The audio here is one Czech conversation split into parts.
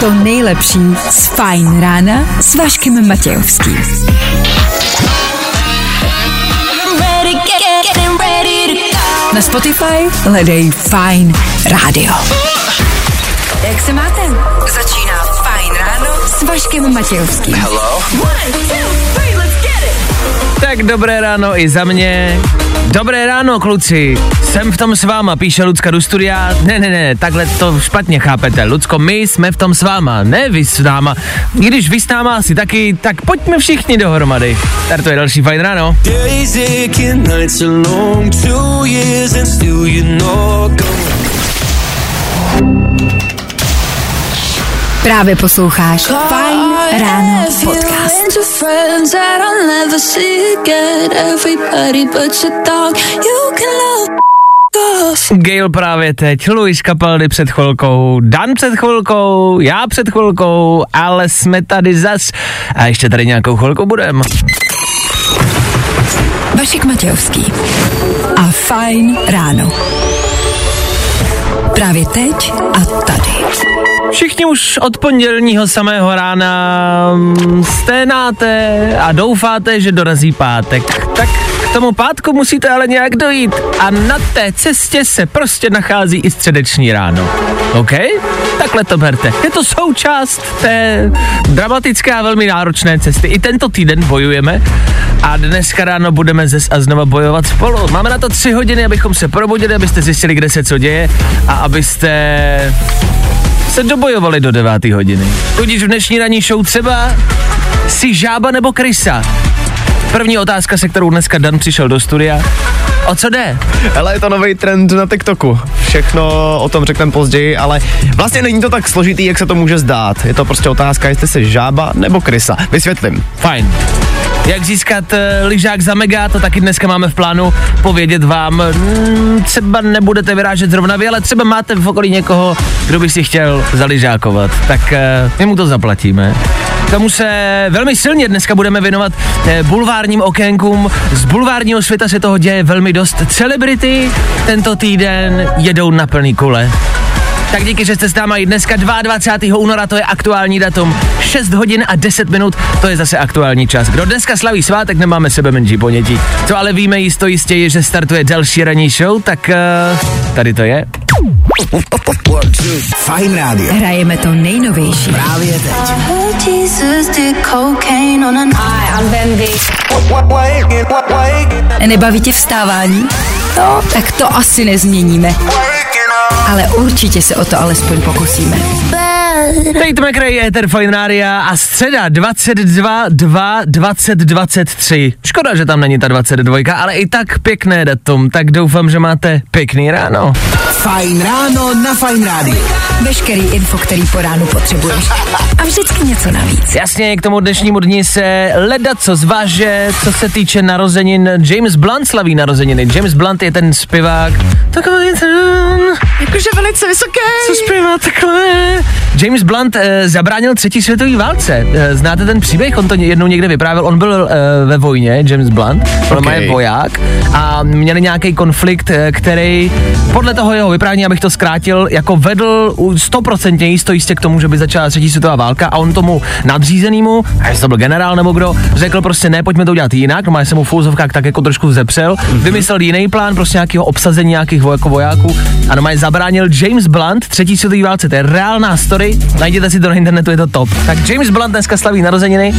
to nejlepší z Fajn rána s Vaškem Matějovským. Na Spotify hledej Fajn rádio. Jak se máte? Začíná Fajn ráno s Vaškem Matějovským. One, two, three, let's get it. Tak dobré ráno i za mě. Dobré ráno, kluci. Jsem v tom s váma, píše Lucka do studia. Ne, ne, ne, takhle to špatně chápete. Lucko, my jsme v tom s váma, ne vy s náma. I Když vy s náma asi taky, tak pojďme všichni dohromady. Startuje další fajn ráno. Days Právě posloucháš Fajn ráno podcast. Gail právě teď, Luis Capaldi před chvilkou, Dan před chvilkou, já před chvilkou, ale jsme tady zas. A ještě tady nějakou chvilku budem. Vašek Matějovský a Fajn ráno. Právě teď a tady. Všichni už od pondělního samého rána mm, sténáte a doufáte, že dorazí pátek. Tak k tomu pátku musíte ale nějak dojít a na té cestě se prostě nachází i středeční ráno. OK? Takhle to berte. Je to součást té dramatické a velmi náročné cesty. I tento týden bojujeme a dneska ráno budeme zes a znova bojovat spolu. Máme na to tři hodiny, abychom se probudili, abyste zjistili, kde se co děje a abyste se dobojovali do 9. hodiny. Tudíž v dnešní ranní show třeba si žába nebo krysa. První otázka, se kterou dneska Dan přišel do studia. O co jde? Hele, je to nový trend na TikToku. Všechno o tom řekneme později, ale vlastně není to tak složitý, jak se to může zdát. Je to prostě otázka, jestli jsi žába nebo krysa. Vysvětlím. Fajn. Jak získat uh, lyžák za mega, to taky dneska máme v plánu povědět vám. Mm, třeba nebudete vyrážet zrovna vy, ale třeba máte v okolí někoho, kdo by si chtěl zaližákovat. Tak uh, my mu to zaplatíme. Tomu se velmi silně dneska budeme věnovat eh, bulvárním okénkům. Z bulvárního světa se toho děje velmi dost. Celebrity tento týden jedou na plný kule. Tak díky, že jste s náma i dneska 22. února, to je aktuální datum. 6 hodin a 10 minut, to je zase aktuální čas. Kdo dneska slaví svátek, nemáme sebe menší ponětí. Co ale víme jisto jistě je, že startuje další ranní show, tak uh, tady to je. Fajn rádio. Hrajeme to nejnovější. Právě teď. Nebaví tě vstávání? No, tak to asi nezměníme. Ale určitě se o to alespoň pokusíme. Tate McRae, Ether Fine Radio a středa 22, 2, 20, 23. Škoda, že tam není ta 22, ale i tak pěkné datum, tak doufám, že máte pěkný ráno. Fajn ráno na Fajn rádiu. Veškerý info, který po ránu potřebuješ. A vždycky něco navíc. Jasně, k tomu dnešnímu dni se leda co zváže, co se týče narozenin. James Blunt slaví narozeniny. James Blunt je ten zpěvák. Takový ten, Jakože velice vysoké. co zpívá takhle. James Blunt eh, zabránil třetí světové válce. Eh, znáte ten příběh? On to jednou někde vyprávěl. On byl eh, ve vojně, James Blunt. On Ok. je voják a měli nějaký konflikt, který podle toho jeho vyprávění, abych to zkrátil, jako vedl 100% jisto jistě k tomu, že by začala třetí světová válka a on tomu nadřízenému, a jestli to byl generál nebo kdo, řekl prostě ne, pojďme to udělat jinak, no se mu v fouzovkách tak jako trošku vzepřel, vymyslel jiný plán, prostě nějakého obsazení nějakých jako vojáků a normálně zabránil James Blunt třetí světové válce, to je reálná story, najděte si to na internetu, je to top. Tak James Blunt dneska slaví narozeniny.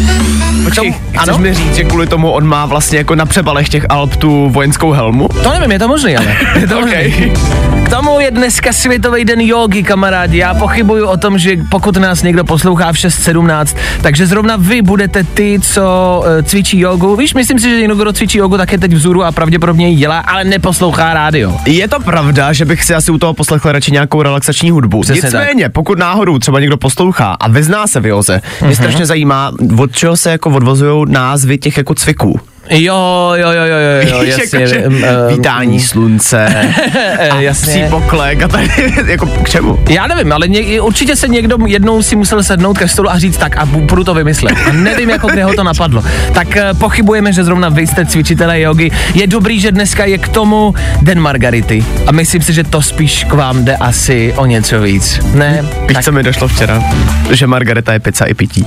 Počkej, chceš ano? mi říct, že kvůli tomu on má vlastně jako na přebalech těch Alp tu vojenskou helmu? To nevím, je to možný, ale. Je to Okej. možný. K tomu je dneska Světový den jogy, kamarádi. Já pochybuju o tom, že pokud nás někdo poslouchá v 6.17, takže zrovna vy budete ty, co uh, cvičí jogu. Víš, myslím si, že někdo, kdo cvičí jogu, tak je teď vzůru a pravděpodobně ji dělá, ale neposlouchá rádio. Je to pravda, že bych si asi u toho poslechl radši nějakou relaxační hudbu. Přesně Nicméně, pokud náhodou třeba někdo poslouchá a vyzná se v joze, mě strašně zajímá, od čeho se jako odvozují názvy těch jako cviků. Jo, jo, jo, jo, jo, Víš, jasně. jakože um, um, vítání slunce, eh, psí jasně. poklek a tady, jako k čemu? Já nevím, ale ně, určitě se někdo jednou si musel sednout ke stolu a říct tak a budu to vymyslet. A nevím, jako kde ho to napadlo. Tak eh, pochybujeme, že zrovna vy jste cvičitelé jogy. Je dobrý, že dneska je k tomu Den Margarity. A myslím si, že to spíš k vám jde asi o něco víc. Ne? Víš, co mi došlo včera? Že Margareta je pizza i pití.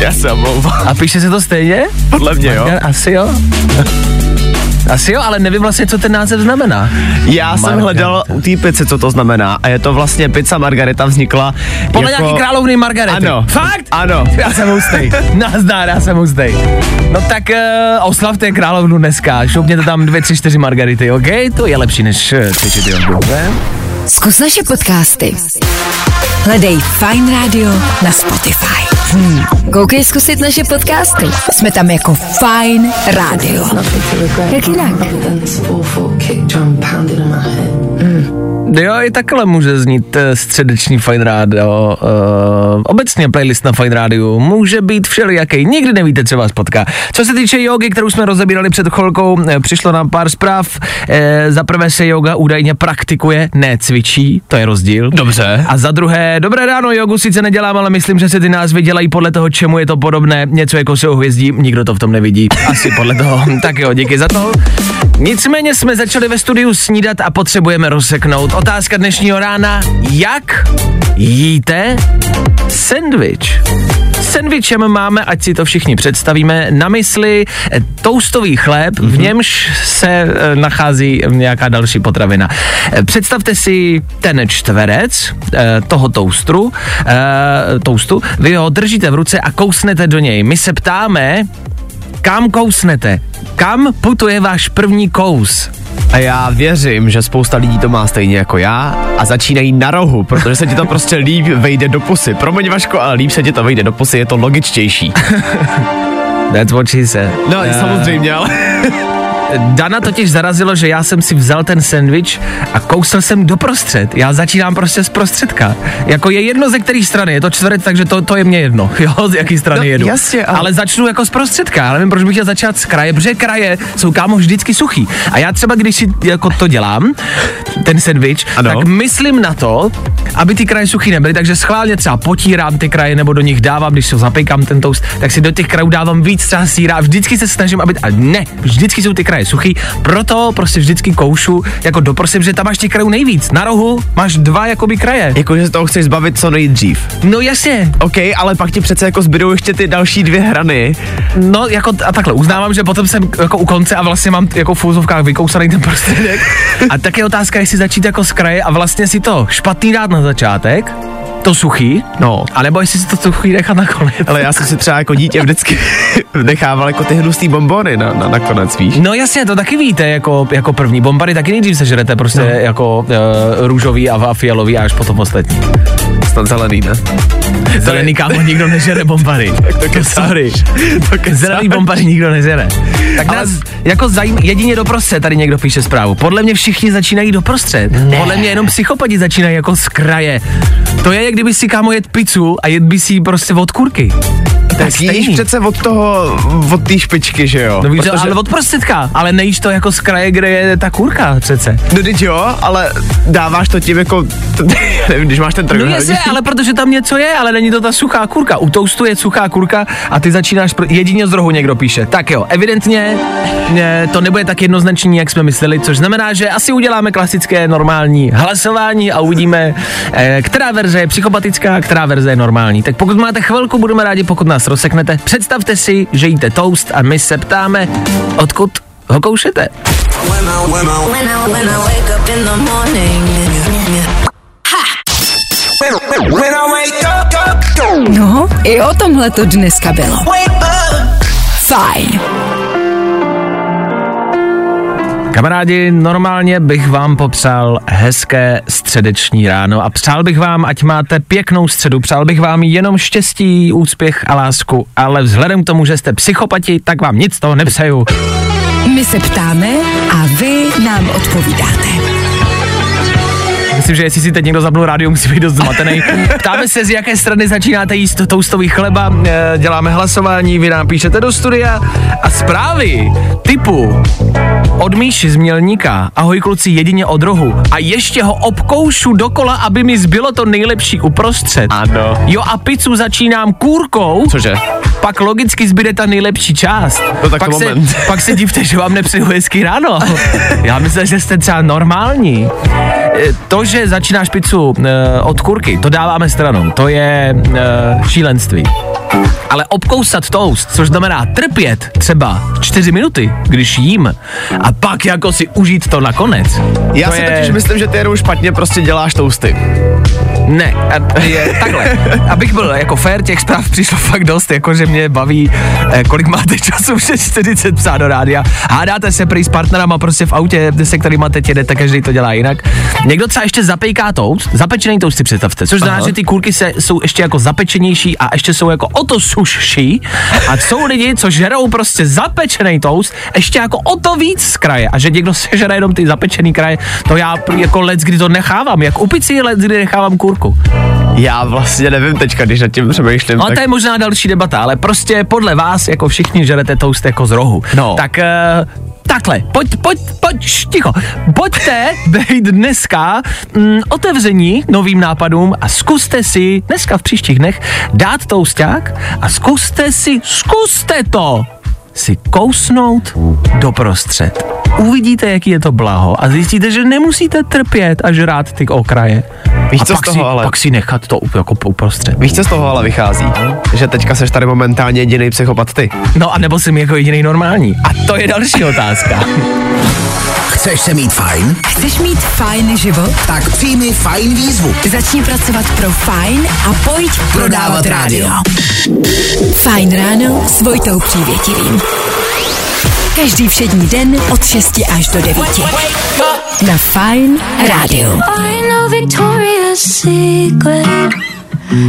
Já se omlouvám. A píše se to stejně? Podle mě, jo. Asi jo. Asi jo, ale nevím vlastně, co ten název znamená. Já jsem Margarita. hledal u té pizzy, co to znamená. A je to vlastně pizza Margareta vznikla Podle jako... nějaký královny Margarety. Ano. Fakt? Ano. Já jsem hustej. Nazdár, já jsem hustej. No tak uh, oslavte královnu dneska. Šoupněte tam dvě, tři, čtyři margarity, OK? To je lepší než cvičit jogu, ne? Zkus naše podcasty. Hledej Fine Radio na Spotify. Hmm. Koukej zkusit naše podcasty. Jsme tam jako Fine Radio. Jak jinak? my head. Jo, i takhle může znít uh, středeční Fine Radio. Uh, obecně playlist na Fine Radio může být všelijaký. Nikdy nevíte, co vás potká. Co se týče jogy, kterou jsme rozebírali před chvilkou, eh, přišlo nám pár zpráv. Eh, za prvé se yoga údajně praktikuje, ne cvičí, to je rozdíl. Dobře. A za druhé, dobré ráno, jogu sice nedělám, ale myslím, že se ty názvy dělají podle toho, čemu je to podobné. Něco jako se hvězdí, nikdo to v tom nevidí. Asi podle toho. tak jo, díky za to. Nicméně jsme začali ve studiu snídat a potřebujeme rozseknout. Otázka dnešního rána, jak jíte sendvič? Sendvičem máme, ať si to všichni představíme, na mysli toustový chléb, v němž se eh, nachází nějaká další potravina. Eh, Představte si ten čtverec eh, toho toustru, toustu, vy ho držíte v ruce a kousnete do něj. My se ptáme, kam kousnete? Kam putuje váš první kous? A já věřím, že spousta lidí to má stejně jako já a začínají na rohu, protože se ti to prostě líp vejde do pusy. Promiň Vaško, ale líp se ti to vejde do pusy, je to logičtější. That's what she said. No, samozřejmě, ale... Dana totiž zarazilo, že já jsem si vzal ten sendvič a kousl jsem doprostřed. Já začínám prostě z prostředka. Jako je jedno ze které strany, je to čtverec, takže to, to je mě jedno, jo, z jaký strany No, jedu. jasně, ale- ale začnu jako z prostředka. Já nevím, proč bych chtěl začát z kraje, protože kraje jsou kámo vždycky suchý. A já třeba, když si jako to dělám, ten sendvič, Ano. tak myslím na to, aby ty kraje suchý nebyly, takže schválně třeba potírám ty kraje nebo do nich dávám, když se zapekám ten toast, tak si do těch krajů dávám víc třeba síra a vždycky se snažím, aby, a ne, vždycky jsou ty kraje suchý, proto prostě vždycky koušu jako doprosím, že tam máš těch krajů nejvíc. Na rohu máš dva jakoby kraje. Jakože se toho chceš zbavit co nejdřív. No jasně, OK, ale pak ti přece jako zbydou ještě ty další dvě hrany. no jako a takhle, uznávám, že potom jsem jako u konce a vlastně mám jako v fúzovkách vykousaný ten prostředek. A tak je otázka, jestli začít jako z kraje a vlastně si to špatný dát na začátek, to suchý, No. anebo jestli si to suchý nechat nakonec. Ale já jsem si třeba jako dítě vždycky nechával jako ty hnusný bombony na, na, nakonec, víš? No jasně, to taky víte, jako, jako první bombary taky nejdřív sežerete prostě no. jako uh, růžový a, a fialový a až potom ostatní. Snad zelený, ne? Zelený kámo, nikdo nežere bombary. to kecáš. Sorry. To kecáš. Zelený bombary nikdo nežere. Tak Ale- nás jako zajím, jedině doprostřed tady někdo píše zprávu. Podle mě všichni začínají doprostřed. Ne. Podle mě jenom psychopati začínají jako z kraje. To je, jak kdyby si kámo jet pizzu a jet by si prostě od kurky. To Tak jíš přece od toho, od té špičky, že jo? No víš, Protože- ale od prostředka, ale nejíš to jako z kraje, kde je ta kurka přece. No teď jo, ale dáváš to tím jako, nevím, když máš ten No trojúhelník. jasně, ale protože tam něco je, ale není to ta suchá kurka. U toastu je suchá kurka a ty začínáš, pr- jedině z rohu někdo píše. Tak jo, evidentně to nebude tak jednoznačný, jak jsme mysleli, což znamená, že asi uděláme klasické normální hlasování a uvidíme, eh, která verze je psychopatická, která verze je normální. Tak pokud máte chvilku, budeme rádi, pokud nás rozseknete. Představte si, že jíte toast a my se ptáme, odkud ho koušete. When I, when I wake up No, i o tomhle to dneska bylo. Fajn. Kamarádi, normálně bych vám popřál hezké středeční ráno a přál bych vám, ať máte pěknou středu, přál bych vám jenom štěstí, úspěch a lásku, ale vzhledem k tomu, že jste psychopati, tak vám nic z toho nepřeju. My se ptáme a vy nám odpovídáte. Myslím, že jestli si teď někdo zapnul rádio, musí být dost zmatený. Ptáme se, z jaké strany začínáte jíst toustový chleba, eh, děláme hlasování, vy nám píšete do studia a zprávy typu od Míši z Mělníka, ahoj kluci jedině od rohu a ještě ho obkoušu dokola, aby mi zbylo to nejlepší uprostřed. Ano. Jo a pizzu začínám kůrkou, Cože? pak logicky zbyde ta nejlepší část. No tak pak, se, moment. pak se divte, že vám nepřeju hezký ráno. Já myslím, že jste třeba normální. E, To, že začínáš pizzu e, od kurky, to dáváme stranou. To je e, šílenství. Ale obkousat toast, což znamená trpět třeba 4 minuty, když jím, a pak jako si užít to nakonec. Já to si je... totiž myslím, že ty jenom špatně prostě děláš tousty. Ne, a je takhle. Abych byl jako fair, těch zpráv přišlo fakt dost, jako že mě baví, eh, kolik máte času, je 40 psát do rádia. Hádáte se prý s partnerama prostě v autě, se kterýma teď jedete, každý to dělá jinak. Někdo třeba ještě zapejká toast, zapečený toast si představte, což znamená, že ty kurky se, jsou ještě jako zapečenější a ještě jsou jako o to sušší. A jsou lidi, co žerou prostě zapečený toast, ještě jako o to víc z kraje. A že někdo sežere jenom ty zapečený kraje, to já jako let, kdy to nechávám, jak u pici let, kdy nechávám kurku. Já vlastně nevím teďka, když nad tím přemýšlím. No tak... to je možná další debata, ale prostě podle vás, jako všichni žerete toast jako z rohu. No. Tak uh, takhle, pojď, pojď, pojď, ticho, pojďte být dneska mm, otevření novým nápadům a zkuste si dneska v příštích dnech dát tousták a zkuste si, zkuste to, si kousnout doprostřed. Uvidíte, jaký je to blaho a zjistíte, že nemusíte trpět a žrát ty okraje. Víš, a co z pak, toho si, ale? pak si nechat to jako uprostřed. Víš, co z toho ale vychází? Že teďka seš tady momentálně jediný psychopat ty. No a nebo jsem jako jediný normální. A to je další otázka. Chceš se mít fajn? Chceš mít fajn život? Tak přijmi fajn výzvu. Začni pracovat pro Fajn a pojď prodávat rádio. Fajn ráno s Vojtou Přívětivým. Každý všední den od 6 až do 9. Na Fajn rádiu. I know Victoria's Secret.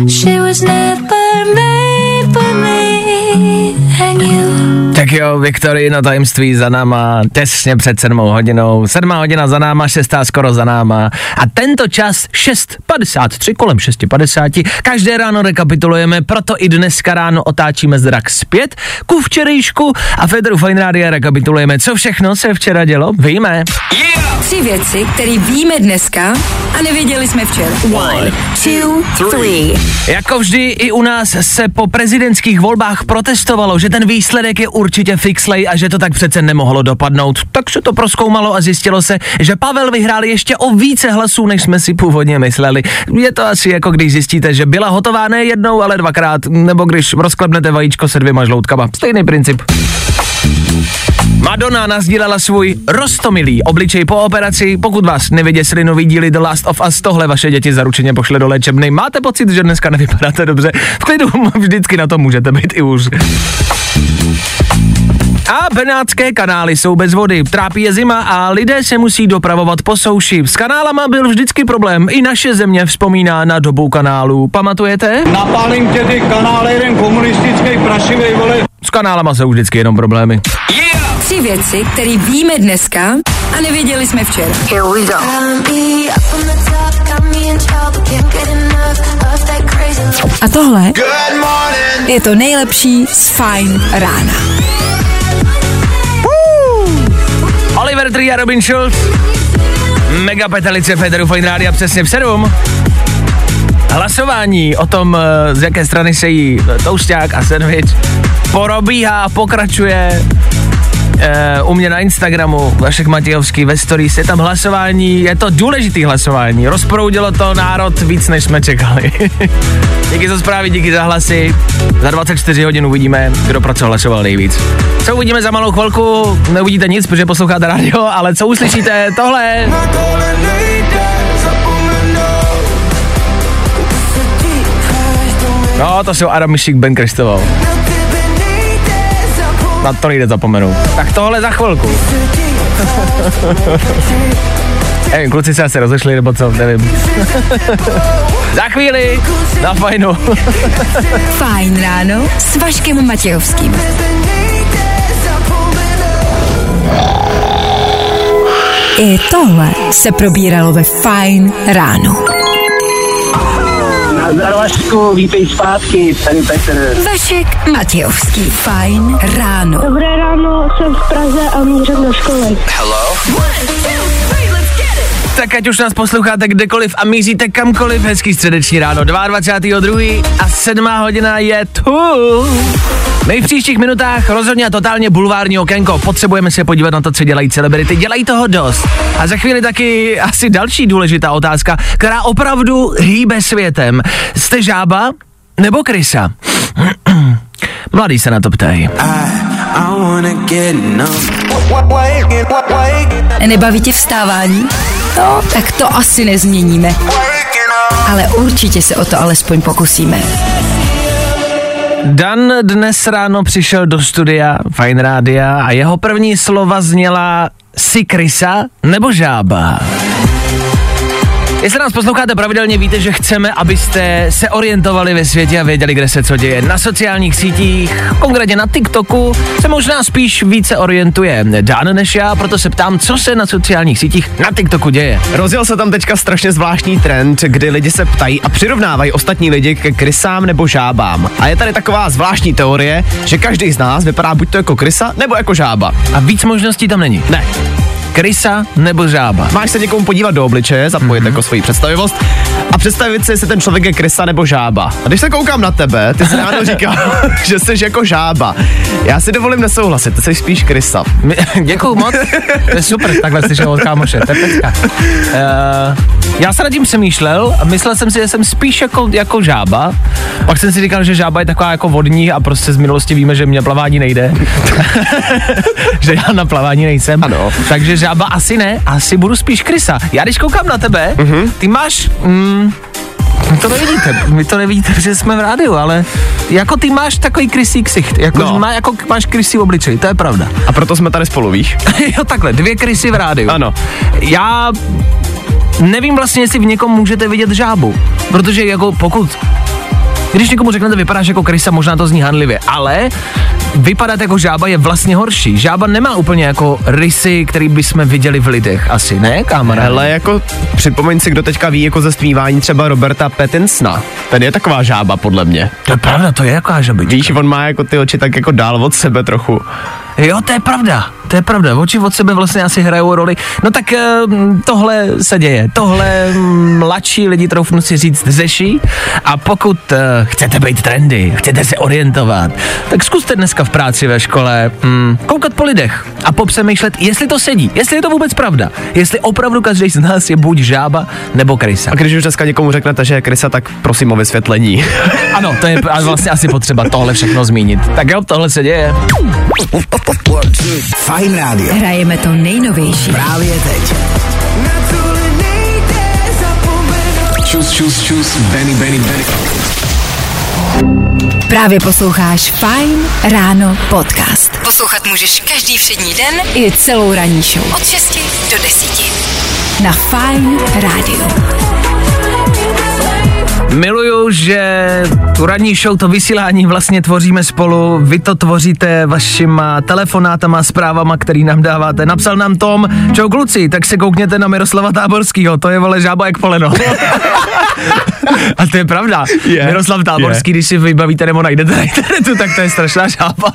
She was never made for me and you. Tak jo, Viktorina tajemství za náma, těsně před sedmou hodinou. Sedmá hodina za náma, šestá skoro za náma. A tento čas 6.53, kolem 6.50. Každé ráno rekapitulujeme, proto i dneska ráno otáčíme zrak zpět ku včerejšku a Federu Fine Radio rekapitulujeme, co všechno se včera dělo. Víme. Tři věci, které víme dneska a nevěděli jsme včera. One, two, three. Jako vždy i u nás se po prezidentských volbách protestovalo, že ten výsledek je určitě fixlej a že to tak přece nemohlo dopadnout. Tak se to proskoumalo a zjistilo se, že Pavel vyhrál ještě o více hlasů, než jsme si původně mysleli. Je to asi jako když zjistíte, že byla hotová ne jednou, ale dvakrát, nebo když rozklepnete vajíčko se dvěma žloutkama. Stejný princip. Madonna nazdílela svůj rostomilý obličej po operaci. Pokud vás nevyděsili nový díly The Last of Us, tohle vaše děti zaručeně pošle do léčebny. Máte pocit, že dneska nevypadáte dobře? V klidu vždycky na to můžete být i už. A benátské kanály jsou bez vody, trápí je zima a lidé se musí dopravovat po souši. S kanálama byl vždycky problém, i naše země vzpomíná na dobu kanálů. Pamatujete? Napálím tě ty kanály, jeden komunistický prašivej, vole. S kanálama jsou vždycky jenom problémy. Tři věci, které víme dneska a nevěděli jsme včera. Of that crazy. A tohle je to nejlepší z Fajn rána. Oliver Tree a Robin Schulz. Mega petelice Federu Fine Rádia přesně v 7. Hlasování o tom, eh, z jaké strany se jí eh, tousták a sandwich, porobíhá a pokračuje eh, u mě na Instagramu, Vašek Matějovský ve stories, je tam hlasování, je to důležitý hlasování, rozproudilo to národ víc, než jsme čekali. díky za zprávy, díky za hlasy, za 24 hodin uvidíme, kdo pro co hlasoval nejvíc. Co uvidíme za malou chvilku, neuvidíte nic, protože posloucháte radio, ale co uslyšíte, tohle No, to jsou Adam Ben Kristoval. Na to nejde zapomenout. Tak tohle za chvilku. Nevím, kluci se asi rozešli, nebo co, nevím. za chvíli, na fajnu. Fajn ráno s Vaškem Matějovským. I tohle se probíralo ve Fine ráno. Nazdar Vašku, vítej zpátky, tady Petr. Vašek Matějovský. Fine ráno. Dobré ráno, jsem v Praze a mířím do školy. Tak ať už nás posloucháte kdekoliv a míříte kamkoliv, hezký středeční ráno, 22.2. a 7 hodina je tu. My v příštích minutách rozhodně a totálně bulvární okénko. Potřebujeme se podívat na to, co dělají celebrity. Dělají toho dost. A za chvíli taky asi další důležitá otázka, která opravdu hýbe světem. Jste žába nebo krysa? Mladý se na to ptají. Nebaví tě vstávání? No, tak to asi nezměníme. Ale určitě se o to alespoň pokusíme. Dan dnes ráno přišel do studia Fine Rádia a jeho první slova zněla si krysa nebo žába? Jestli nás posloucháte pravidelně, víte, že chceme, abyste se orientovali ve světě a věděli, kde se co děje. Na sociálních sítích, konkrétně na TikToku, se možná spíš více orientuje Dan než já, proto se ptám, co se na sociálních sítích na TikToku děje. Rozjel se tam teďka strašně zvláštní trend, kdy lidi se ptají a přirovnávají ostatní lidi ke krysám nebo žábám. A je tady taková zvláštní teorie, že každý z nás vypadá buď to jako krysa nebo jako žába. A víc možností tam není. Ne, Krysa nebo žába? Máš se někomu podívat do obličeje, zapojit mm-hmm. jako svoji představivost a představit si, jestli ten člověk je krysa nebo žába. A když se koukám na tebe, ty jsi ráno říkal, že jsi jako žába. Já si dovolím nesouhlasit, ty jsi spíš krysa. Děkuju moc, to je super, takhle slyšel od kámoše, to je pecka. Uh, já se nad tím přemýšlel a myslel jsem si, že jsem spíš jako, jako žába. Pak jsem si říkal, že žába je taková jako vodní a prostě z minulosti víme, že mě plavání nejde. že já na plavání nejsem. Ano. Takže žába asi ne, asi budu spíš krysa. Já když koukám na tebe, Mhm. ty máš... Mm, vy to nevidíte, vy to nevidíte, protože jsme v rádiu, ale jako ty máš takový krysí ksicht, jako, No. no. má, jako máš krysí obličej, to je pravda. A proto jsme tady spolu, víš? jo, takhle, dvě krysy v rádiu. Ano. Já nevím vlastně, jestli v někom můžete vidět žábu, protože jako pokud když někomu řeknete, vypadáš jako krysa, možná to zní hanlivě, ale vypadat jako žába je vlastně horší. Žába nemá úplně jako rysy, který bychom viděli v lidech asi, ne, kamaráde? Ale jako připomeň si, kdo teďka ví jako ze stmívání třeba Roberta Pattinsona. Ten je taková žába, podle mě. To je pravda, to je jaká žabička. Víš, on má jako ty oči tak jako dál od sebe trochu. Jo, to je pravda, to je pravda. Oči od sebe vlastně asi hrajou roli. No tak eh, tohle se děje. Tohle mladší lidi, troufnu si říct, řeší. A pokud eh, chcete být trendy, chcete se orientovat, tak zkuste dneska v práci ve škole mm, koukat po lidech a popřemýšlet, jestli to sedí, jestli je to vůbec pravda, jestli opravdu každý z nás je buď žába nebo krysa. A když už dneska někomu řeknete, že je krysa, tak prosím o vysvětlení. Ano, to je a vlastně asi potřeba tohle všechno zmínit. Tak jo, tohle se děje. Fajn rádio. Hrajeme to nejnovější. Právě teď. Čus, čus, čus, Benny, Benny, Benny. Právě posloucháš Fine Ráno podcast. Poslouchat můžeš každý všední den i celou ranní show. Od 6 do 10. Na Fine Rádiu. Miluju, že tu ranní show, to vysílání vlastně tvoříme spolu. Vy to tvoříte vašima telefonátama, zprávama, který nám dáváte. Napsal nám Tom, čau kluci, tak se koukněte na Miroslava Táborskýho, to je vole žába jak poleno. A to je pravda. Je. Miroslav Táborský, když si vybavíte nebo najdete na internetu, tak to je strašná žába.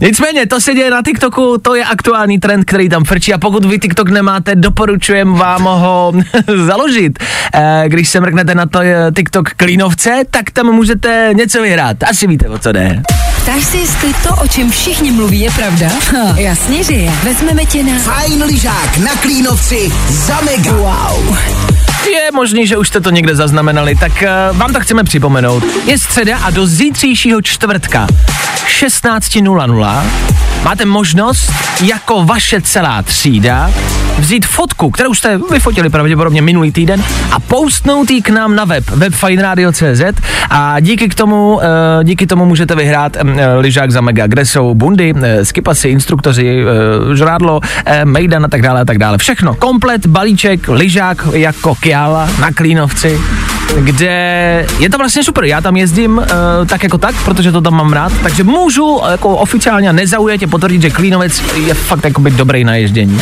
Nicméně, to se děje na TikToku, to je aktuální trend, který tam frčí a pokud vy TikTok nemáte, doporučujem vám ho založit. Eh, Když se mrknete na to eh, TikTok Klínovce, tak tam můžete něco vyhrát. Asi víte, o co jde. Ptáš si, jestli to, o čem všichni mluví, je pravda? Ha, jasně, že je. Vezmeme tě na... Fajn lyžák na Klínovci za mega. Wow. Je možný, že už jste to někde zaznamenali, tak uh, vám to chceme připomenout. Je středa a do zítřejšího čtvrtka 16.00 máte možnost jako vaše celá třída vzít fotku, kterou jste vyfotili pravděpodobně minulý týden a postnout ji k nám na web, webfineradio.cz a díky k tomu, uh, díky tomu můžete vyhrát um, lyžák za mega, kde jsou bundy, uh, skipasy, instruktoři, žrádlo, mejdan a tak dále a tak dále. Všechno, komplet, balíček, lyžák jako Kiala na Klínovci, kde je to vlastně super. Já tam jezdím tak jako tak, protože to tam mám rád, takže můžu jako oficiálně nezaujatě potvrdit, že Klínovec je fakt jakoby dobrý na ježdění.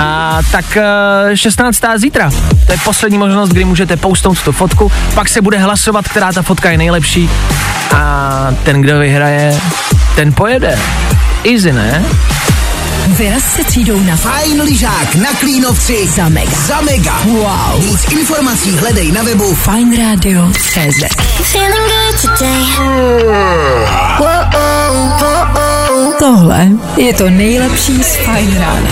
A tak eh, 16. zítra. To je poslední možnost, kdy můžete poustnout tu fotku, pak se bude hlasovat, která ta fotka je nejlepší a ten, kdo vyhraje, ten pojede. Easy, ne? Vyraz se třídou na Fajn lyžák na Klínovci za mega. za mega. Wow. Víc informací hledej na webu Fine Radio CZ. Feeling good today. Tohle je to nejlepší z Fine Rána.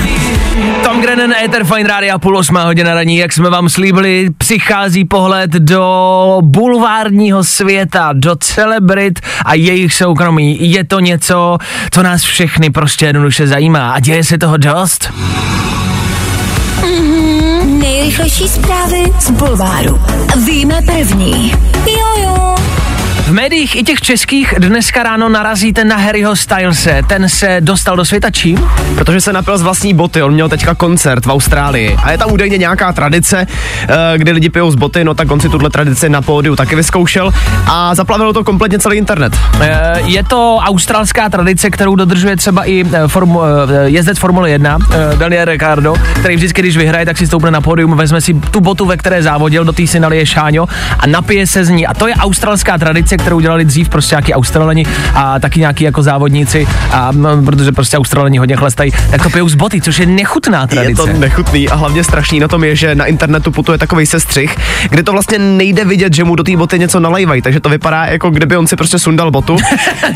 Tom Grennan, Ether Fine Radio, půl osmá hodina raní, jak jsme vám slíbili, přichází pohled do bulvárního světa, do celebrit a jejich soukromí. Je to něco, co nás všechny prostě jednoduše zajímá a děje se toho dost. Nejrychlejší zprávy z Bulváru. Víme první. Jojo. V médiích i těch českých dneska ráno narazíte na Harryho Stylese. Ten se dostal do světa čím? Protože se napil z vlastní boty, on měl teďka koncert v Austrálii a je tam údajně nějaká tradice, eh, kdy lidi pijou z boty, no tak on si tuhle tradici na pódiu taky vyzkoušel a zaplavilo to kompletně celý internet. Eh, Je to australská tradice, kterou dodržuje třeba i eh, formu, jezdec Formule 1, eh, Daniel Ricciardo, který vždycky, když vyhraje, tak si stoupne na pódium, vezme si tu botu, ve které závodil, do té si nalije šáňo a napije se z ní. A to je australská tradice, kterou dělali dřív prostě nějaký Australani a taky nějaký jako závodníci, a, no, protože prostě Australani hodně chlestají, tak to pijou z boty, což je nechutná tradice. Je to nechutný a hlavně strašný na tom je, že na internetu putuje takový sestřih, kde to vlastně nejde vidět, že mu do té boty něco nalejvají, takže to vypadá jako kdyby on si prostě sundal botu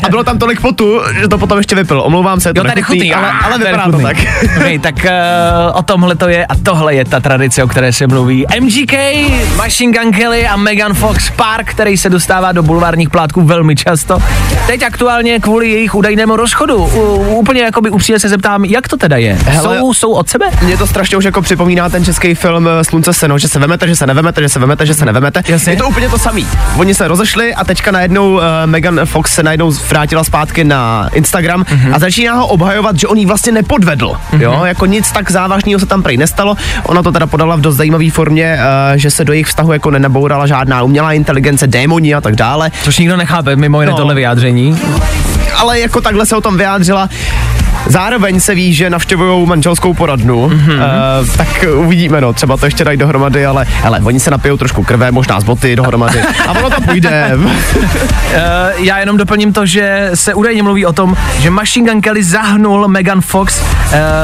a bylo tam tolik potu, že to potom ještě vypil. Omlouvám se, je to Jo, tady nechutný, chutný, ale, ale to vypadá to chutný. tak. Okay, tak uh, o tomhle to je a tohle je ta tradice, o které se mluví. MGK, Machine Gun Kelly a Megan Fox, pár, který se dostává do bulvárních plátků velmi často. Teď aktuálně kvůli jejich údajnému rozchodu. U, úplně jakoby upřímně se zeptám, jak to teda je? Hele, jsou, jsou od sebe? Mě to strašně už jako připomíná ten český film eh, Slunce seno, že se vemete, že se nevemete, že se vemete, že se nevemete. Jasně. Je to úplně to samý. Oni se rozešli a teďka najednou uh, Megan Fox se najednou vrátila zpátky na Instagram Mhm. a začíná ho obhajovat, že on jí vlastně nepodvedl. Jo, jako nic tak závažného se tam prej nestalo. Ona to teda podala v dost zajímavé formě, uh, že se do jejich vztahu jako nenabourala žádná umělá inteligence, démoni a tak dále. Což nikdo nechápe, mimo jiné No. tohle vyjádření. ale jako takhle se o tom vyjádřila. Zároveň se ví, že navštěvují manželskou poradnu, Mhm. mm-hmm. uh, tak uvidíme, no, třeba to ještě dají dohromady, ale hele, oni se napijou trošku krve, možná z boty dohromady a ono to půjde. Uh, já jenom doplním to, že se údajně mluví o tom, že Machine Gun Kelly zahnul Megan Fox uh,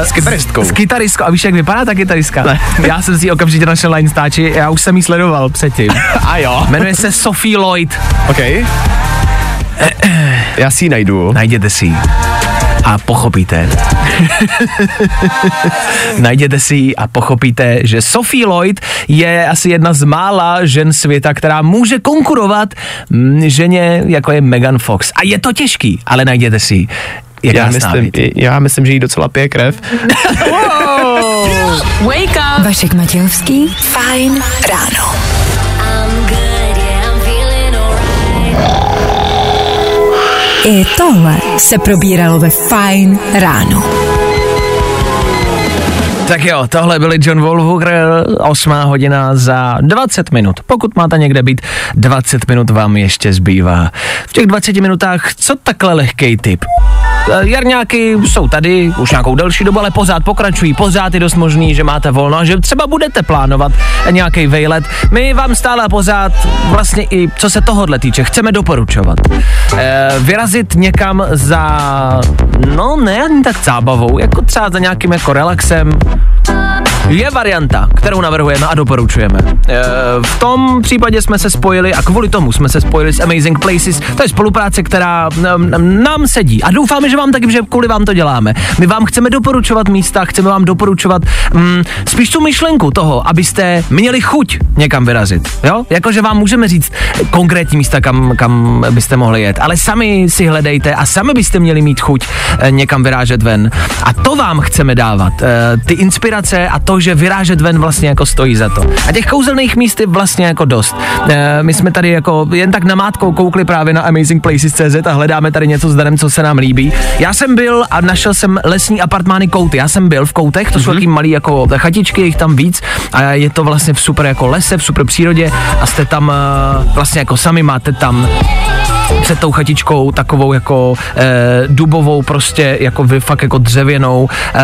S kytaristkou. S, s kytaristkou. A víš, jak vypadá ta kytaristka? Ne. Já jsem si ji okamžitě našel na Instači, já už jsem ji sledoval předtím. a jo. Jmenuje se Sophie Lloyd. OK. Já si ji najdu. Najděte si ji. A pochopíte. Najděte si ji a pochopíte, že Sophie Lloyd je asi jedna z mála žen světa, která může konkurovat mm, ženě, jako je Megan Fox. A je to těžký, ale najděte si ji. Já myslím, já myslím, že jí docela pije krev. Wake up. Vašek Matějovský. Fajn ráno. I tohle se probíralo ve Fajn ráno. Tak jo, tohle byli John Wolfhooker, 8 hodina za 20 minut. Pokud máte někde být, 20 minut vám ještě zbývá. V těch 20 minutách, co takhle lehkej tip? Eh, Jarňáky jsou tady už nějakou delší dobu, ale pořád pokračují, pořád je dost možný, že máte volno a že třeba budete plánovat nějaký vejlet. My vám stále a pořád vlastně i co se tohohle týče, chceme doporučovat. E, vyrazit někam za, no ne ani tak zábavou, jako třeba za nějakým jako relaxem, je varianta, kterou navrhujeme a doporučujeme. E, v tom případě jsme se spojili a kvůli tomu jsme se spojili s Amazing Places. To je spolupráce, která nám, nám sedí a doufáme, že vám taky, že kvůli vám to děláme. My vám chceme doporučovat místa, chceme vám doporučovat mm, spíš tu myšlenku toho, abyste měli chuť někam vyrazit. Jo? Jakože vám můžeme říct konkrétní místa, kam, kam byste mohli jet, ale sami si hledejte a sami byste měli mít chuť eh, někam vyrážet ven. A to vám chceme dávat. Eh, ty inspirace a to, že vyrážet ven vlastně jako stojí za to. A těch kouzelných míst je vlastně jako dost. Eh, my jsme tady jako jen tak namátkou koukli právě na amazingplaces.cz a hledáme tady něco s Danem, co se nám líbí. Já jsem byl a našel jsem lesní apartmány Kouty. Já jsem byl v Koutech, to jsou mm-hmm. taky malý jako chatičky, je jich tam víc a je to vlastně v super jako lese, v super přírodě a jste tam eh, vlastně jako sami máte tam před tou chatičkou takovou jako eh, dubovou prostě jako vy fakt jako dřevěnou eh,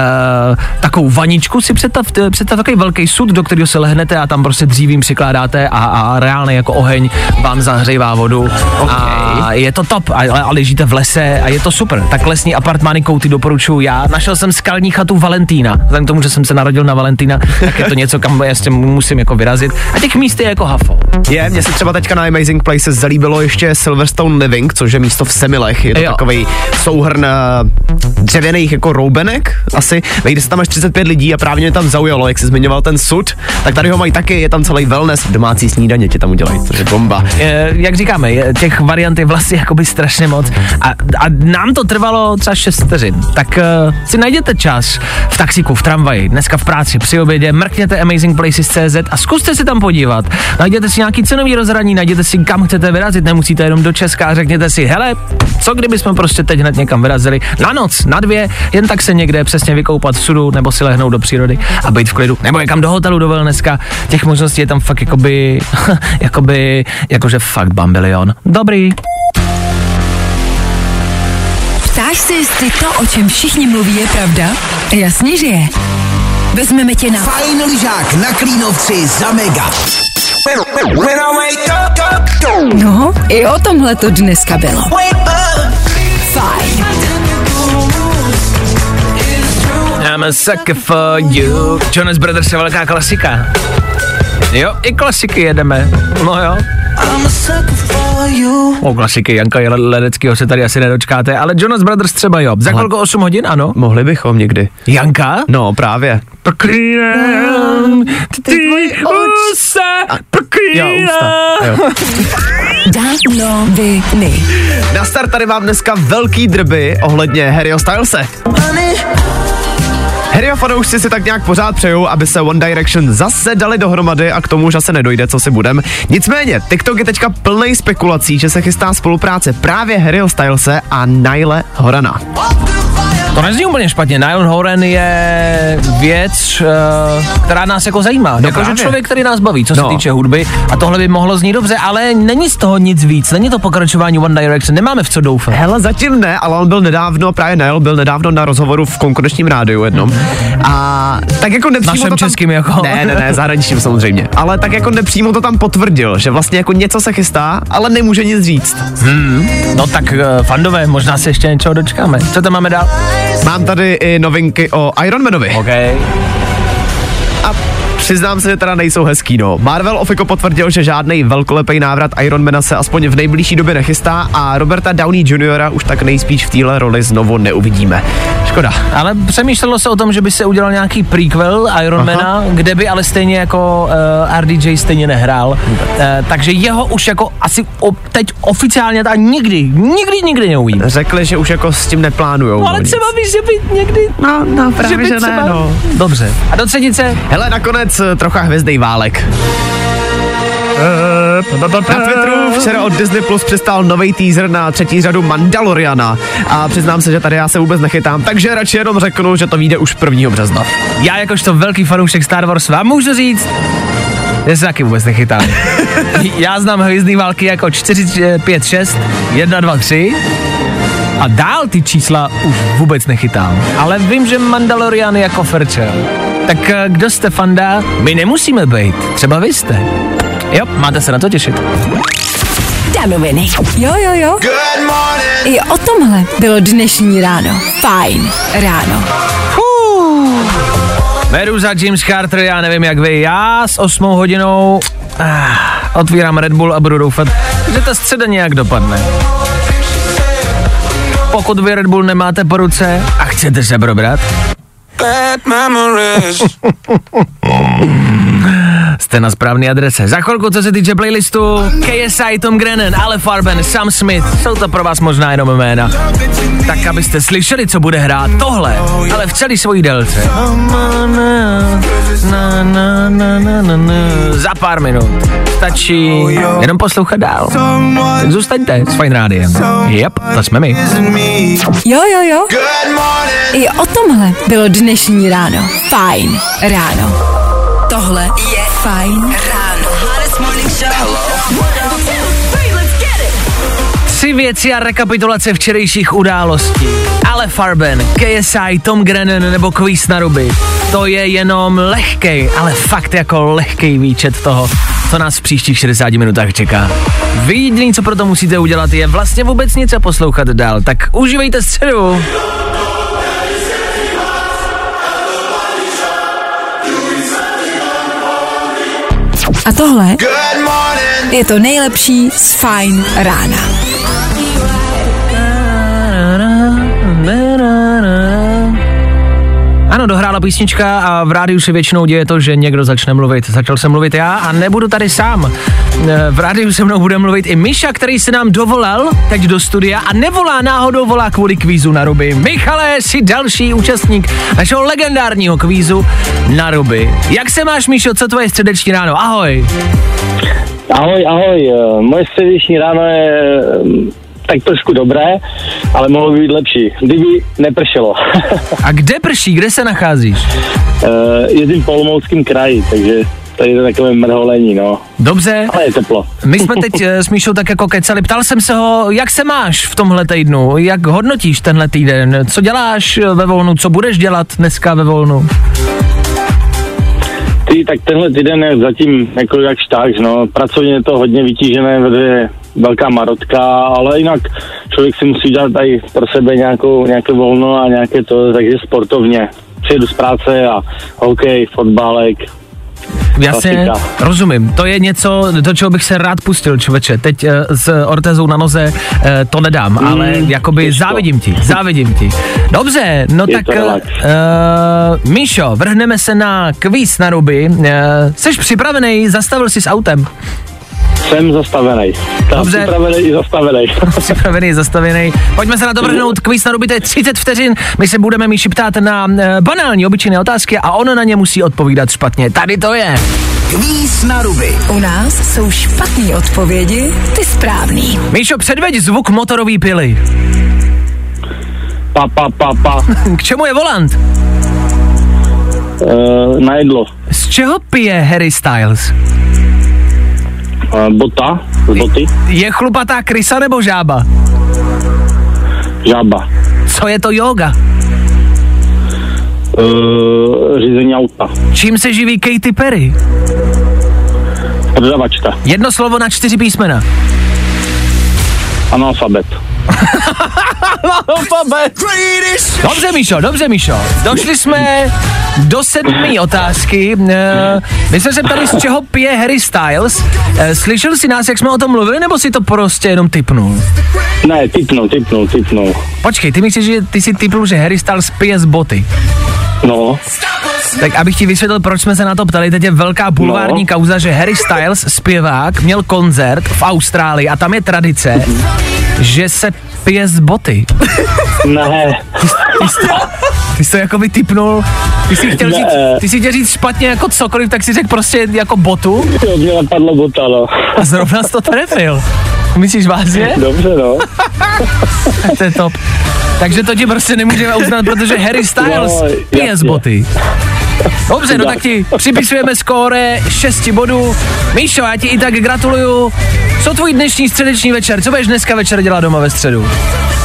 takovou vaničku si představ, představ takový velký sud, do kterého se lehnete a tam prostě dřívím přikládáte a, a reálně jako oheň vám zahřejvá vodu a je to top a, a ležíte v lese a je to super. Tak lesní apartmány kouty doporučuji já. Našel jsem skalní chatu Valentína. Vzhledem k tomu, že jsem se narodil na Valentína, tak je to něco, kam ještě musím jako vyrazit. A těch míst je jako hafo. Je, mně se třeba teďka na Amazing Places zalíbilo ještě Silverstone Living, což je místo v Semilech. Je to Jo. takový souhrn eh, dřevěných jako roubenek asi. Vejde se tam až 35 lidí a právě mě tam zaujalo, jak jsi zmiňoval ten sud, tak tady ho mají taky, je tam celý wellness, domácí snídaně ti tam udělají, což je bomba. Eh, jak říkáme, je, těch variant je vlastně jakoby strašně moc a, a nám to trvalo třeba 6 vteřin. Tak uh, si najděte čas v taxiku, v tramvaji, dneska v práci, při obědě, mrkněte amazingplaces.cz a zkuste si tam podívat. Najděte si nějaký cenový rozhraní, najděte si kam chcete vyrazit, nemusíte jenom do Česka a řekněte si, hele, co kdyby jsme prostě teď hned někam vyrazili na noc, na dvě, jen tak se někde přesně vykoupat v sudu nebo si lehnout do přírody a být v klidu, nebo někam do hotelu do wellnesska. Těch možností je tam fakt jakoby, jakoby, jakože fakt bambilion. Dobrý. Ptáš se, jestli to, o čem všichni mluví, je pravda? Jasně, že je. Vezmeme tě na Fajn lyžák na Klínovci za mega. No, i o tomhle to dneska bylo. Fajn. I'm a sucker for you. Jonas Brothers je velká klasika. Jo, i klasiky jedeme. No jo. O klasiky Janka Ledeckého se tady asi nedočkáte, ale Jonas Brothers třeba jo. Za kolko 8 hodin, ano? Mohli bychom někdy. Janka? No, právě. Proklínám ty ústa, Jo, proklínám. Na start tady mám dneska velký drby ohledně Harryho Stylese. Harry a fanoušci si tak nějak pořád přejou, aby se One Direction zase dali dohromady a k tomu už asi nedojde, co si budem. Nicméně, TikTok je teďka plný spekulací, že se chystá spolupráce právě Harryho Stylese a Nile Horana. To nezní úplně špatně. Nylon Horan je věc, uh, která nás jako zajímá. No jako, že právě. člověk, který nás baví, co No. se týče hudby. A tohle by mohlo znít dobře, ale není z toho nic víc. Není to pokračování One Direction. Nemáme v co doufat. Hele, zatím ne, ale on byl nedávno, právě Nile byl nedávno na rozhovoru v konkurenčním rádiu jednom. A tak jako nepřímo Našem to tam, českým jako? Ne, ne, ne, zahraničním samozřejmě. Ale tak jako nepřímo to tam potvrdil, že vlastně jako něco se chystá, ale nemůže nic říct. No tak uh, fandové, možná se ještě něčeho dočkáme. Co tam máme dál? Mám tady i novinky o Ironmanovi. OK. A přiznám se, že teda nejsou hezký, no. Marvel Ofiko potvrdil, že žádný velkolepý návrat Ironmana se aspoň v nejbližší době nechystá a Roberta Downey Jr. už tak nejspíš v téhle roli znovu neuvidíme. Škoda. Ale přemýšlelo se o tom, že by se udělal nějaký prequel Ironmana, kde by ale stejně jako uh, RDJ stejně nehrál. Uh, takže jeho už jako asi o, teď oficiálně tak nikdy, nikdy, nikdy neuvidíme. Řekli, že už jako s tím neplánujou. No, ale nic. třeba víš, že by někdy... No, no právě, by že, ne, no. Dobře. A do třetice? Hele, nakonec eh, trocha hvězdnej válek. Na Twitteru včera od Disney Plus přistál nový teaser na třetí řadu Mandaloriana a přiznám se, že tady já se vůbec nechytám, takže radši jenom řeknu, že to vyjde už 1. března. Já jakožto velký fanoušek Star Wars vám můžu říct, že se taky vůbec nechytám. Já znám hvězdný války jako 4, 5, 6, 1, 2, 3 a dál ty čísla už vůbec nechytám. Ale vím, že Mandalorian je jako Ferčel. Tak eh, kdo jste fanda? My nemusíme být. Třeba vy jste. Jo, máte se na to těšit. Danoviny. Jo, jo, jo. Good morning. I o tomhle bylo dnešní ráno. Fajn ráno. Meduza, James Carter, já nevím jak vy, já s 8 hodinou ah, otvírám Red Bull a budu doufat, že ta středa nějak dopadne. Pokud vy Red Bull nemáte po ruce a chcete se probrat, Bad memories. jste na správné adrese. Za chvilku, co se týče playlistu, KSI, Tom Grennan, Ale Farben, Sam Smith, jsou to pro vás možná jenom jména. Tak abyste slyšeli, co bude hrát tohle, ale v celé svojí délce. Za pár minut. Stačí jenom poslouchat dál. Tak zůstaňte s Fine Rádiem. Yep, to jsme my. Jo, jo, jo. I o tomhle bylo dnešní ráno. Fajn ráno. Tohle je Fajn ráno. Tři Tři věci a rekapitulace včerejších událostí. Ale Farben, KSI, Tom Grennan nebo Quiz na ruby. To je jenom lehkej, ale fakt jako lehkej výčet toho, co nás v příštích 60 minutách čeká. Vy jediný, co pro to musíte udělat, je vlastně vůbec nic a poslouchat dál. Tak užívejte středu. A tohle je to nejlepší z Fine rána. Ano, dohrála písnička a v rádiu se většinou děje to, že někdo začne mluvit. Začal jsem mluvit já a nebudu tady sám. E, V rádiu se mnou bude mluvit i Miša, který se nám dovolal teď do studia a nevolá náhodou, volá kvůli kvízu na ruby. Michale, jsi další účastník našeho legendárního kvízu na ruby. Jak se máš, Míšo, co tvoje středeční ráno? Ahoj. Ahoj, ahoj. eh, Moje středeční ráno je eh, tak trošku dobré, ale mohlo by být lepší, kdyby nepršelo. A kde prší, kde se nacházíš? Eh, Jezdím po Olomouckém kraji, takže tady je takové mrholení, no. Dobře. Ale je teplo. My jsme teď eh, s Míšou tak jako kecali. Ptal jsem se ho, jak se máš v tomhle týdnu, jak hodnotíš tenhle týden, co děláš eh, ve volnu, co budeš dělat dneska ve volnu? Ty, tak tenhle týden je zatím jako jakž tak, no. Pracovně je to hodně vytížené, vede velká marotka, ale jinak člověk si musí dělat tady pro sebe nějakou, nějaké volno a nějaké to, takže sportovně. Přijedu z práce a hokej, fotbálek, Jasně, rozumím. To je něco, do čeho bych se rád pustil, člověče. Teď eh, s ortezou na noze eh, to nedám, Mm, ale jakoby těžko. závidím ti, závidím ti. Dobře, no Je tak uh, Míšo, vrhneme se na kvíz na ruby. Uh, jsi připravený, zastavil jsi s autem. Jsem zastavený. Dobře. Připravený i zastavený. připravený, zastavený. Pojďme se na to vrhnout. Kvíz na je 30 vteřin. My se budeme Míši ptát na eh, banální, obyčejné otázky a on na ně musí odpovídat špatně. Tady to je. Kvíz na ruby. U nás jsou špatné odpovědi, ty správný. Míšo, předveď zvuk motorové pily. Pa, pa, pa, pa. K čemu je volant? Uh, na jedlo. Z čeho pije Harry Styles? Bota. Boty. Je chlupatá krysa nebo žába? Žába. Co je to yoga? Uh, řízení auta. Čím se živí Katy Perry? Prodavačka. Jedno slovo na čtyři písmena. Analfabet. Dobře, Míšo, dobře, Míšo. Došli jsme do sedmé otázky. Eh, My jsme se ptali, z čeho pije Harry Styles. Eh, Slyšel jsi nás, jak jsme o tom mluvili, nebo si to prostě jenom typnul? Ne, typnul, typnul, typnul. Počkej, ty myslíš, že ty si typnul, že Harry Styles pije z boty. No, Tak abych ti vysvětlil, proč jsme se na to ptali, teď je velká bulvární No. kauza, že Harry Styles, zpěvák, měl koncert v Austrálii a tam je tradice, že se pije z boty. ne. Ty jsi, ty jsi to jako vytypnul, ty jsi chtěl Ne. říct, ty jsi chtěl říct špatně jako cokoliv, tak si řekl prostě jako botu Jo, mě napadlo bota, no. a zrovna jsi to trefil. Myslíš vážně? Dobře, no. To je top. Takže to ti prostě nemůžeme uznat, protože Harry Styles No, pije z jasně. boty. Dobře, no tak ti připisujeme skóre 6 bodů. Míšo, já ti i tak gratuluju. Co tvůj dnešní středeční večer? Co budeš dneska večer dělat doma ve středu?